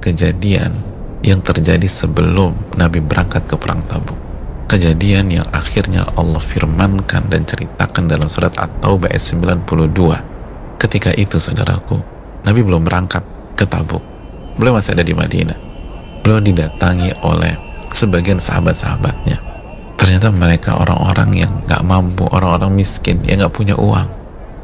kejadian yang terjadi sebelum Nabi berangkat ke perang Tabuk. Kejadian yang akhirnya Allah firmankan dan ceritakan dalam surat At-Taubah ayat 92. Ketika itu saudaraku, Nabi belum berangkat ke Tabuk. Beliau masih ada di Madinah. Beliau didatangi oleh sebagian sahabat-sahabatnya. Ternyata mereka orang-orang yang gak mampu, orang-orang miskin, yang gak punya uang.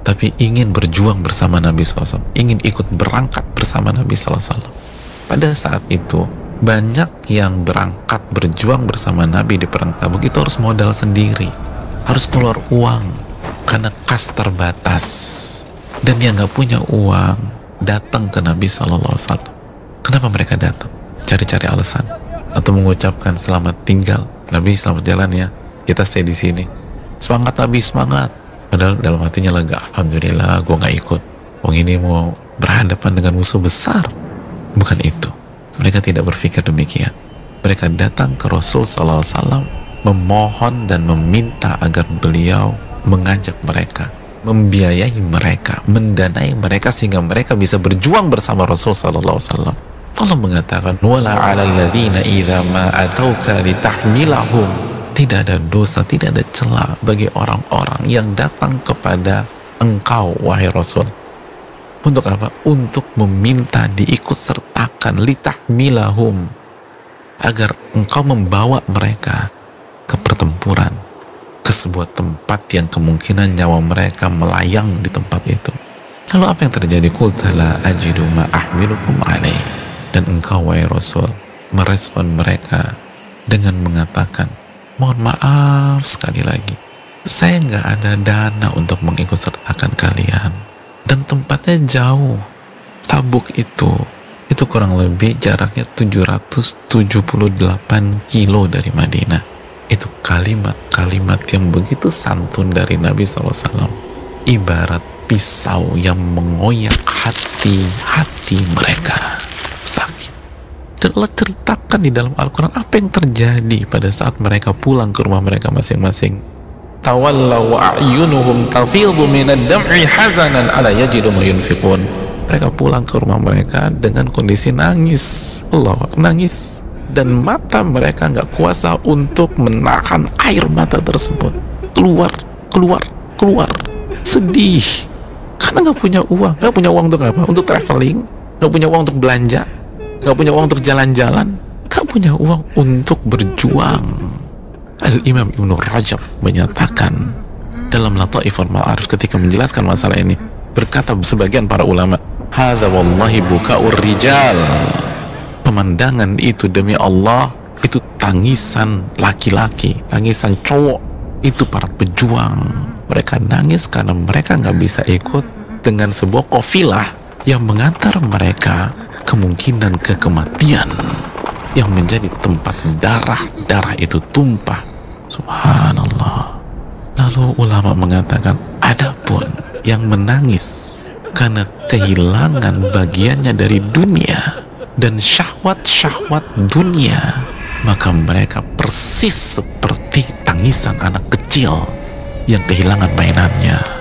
Tapi ingin berjuang bersama Nabi SAW. Ingin ikut berangkat bersama Nabi SAW. Pada saat itu, banyak yang berangkat berjuang bersama Nabi di perang Tabuk itu harus modal sendiri harus keluar uang karena kas terbatas. Dan yang nggak punya uang datang ke Nabi Shallallahu Alaihi Wasallam. Kenapa mereka datang? Cari-cari alasan atau mengucapkan selamat tinggal. Nabi selamat jalan ya. Kita stay di sini. Semangat Nabi semangat. Padahal dalam hatinya lega. Alhamdulillah gue nggak ikut. Wong ini mau berhadapan dengan musuh besar bukan itu mereka tidak berpikir demikian. Mereka datang ke Rasul Wasallam memohon dan meminta agar beliau mengajak mereka, membiayai mereka, mendanai mereka sehingga mereka bisa berjuang bersama Rasul Wasallam. Allah mengatakan, "Wala 'alal ladzina idza ma atauka litahmilahum." Tidak ada dosa, tidak ada celah bagi orang-orang yang datang kepada engkau, wahai Rasul, untuk apa? Untuk meminta diikut sertakan litahmilahum agar engkau membawa mereka ke pertempuran ke sebuah tempat yang kemungkinan nyawa mereka melayang di tempat itu. Lalu apa yang terjadi? Kultala ajidu ma'ahmilukum alaih. Dan engkau, wahai Rasul, merespon mereka dengan mengatakan, mohon maaf sekali lagi, saya nggak ada dana untuk mengikut sertakan kalian tempatnya jauh. Tabuk itu itu kurang lebih jaraknya 778 kilo dari Madinah. Itu kalimat-kalimat yang begitu santun dari Nabi SAW ibarat pisau yang mengoyak hati-hati mereka. Sakit. Dan Allah ceritakan di dalam Al-Quran apa yang terjadi pada saat mereka pulang ke rumah mereka masing-masing tawallaw wa a'yunuhum tafidhu minad dam'i hazanan ala yajidu ma mereka pulang ke rumah mereka dengan kondisi nangis. Allah nangis. Dan mata mereka nggak kuasa untuk menahan air mata tersebut. Keluar keluar keluar. Sedih. Karena nggak punya uang. Nggak punya uang untuk apa? Untuk traveling. Nggak punya uang untuk belanja. Nggak punya uang untuk jalan-jalan. Nggak punya uang untuk berjuang Al-Imam Ibnu Rajab menyatakan dalam Lataiful Ma'arif ketika menjelaskan masalah ini berkata sebagian para ulama hadza wallahi buka'ur rijal pemandangan itu demi Allah itu tangisan laki-laki tangisan cowok itu para pejuang mereka nangis karena mereka nggak bisa ikut dengan sebuah kofilah yang mengantar mereka kemungkinan ke kematian yang menjadi tempat darah-darah itu tumpah. Subhanallah. Lalu ulama mengatakan, adapun yang menangis karena kehilangan bagiannya dari dunia dan syahwat-syahwat dunia, maka mereka persis seperti tangisan anak kecil yang kehilangan mainannya.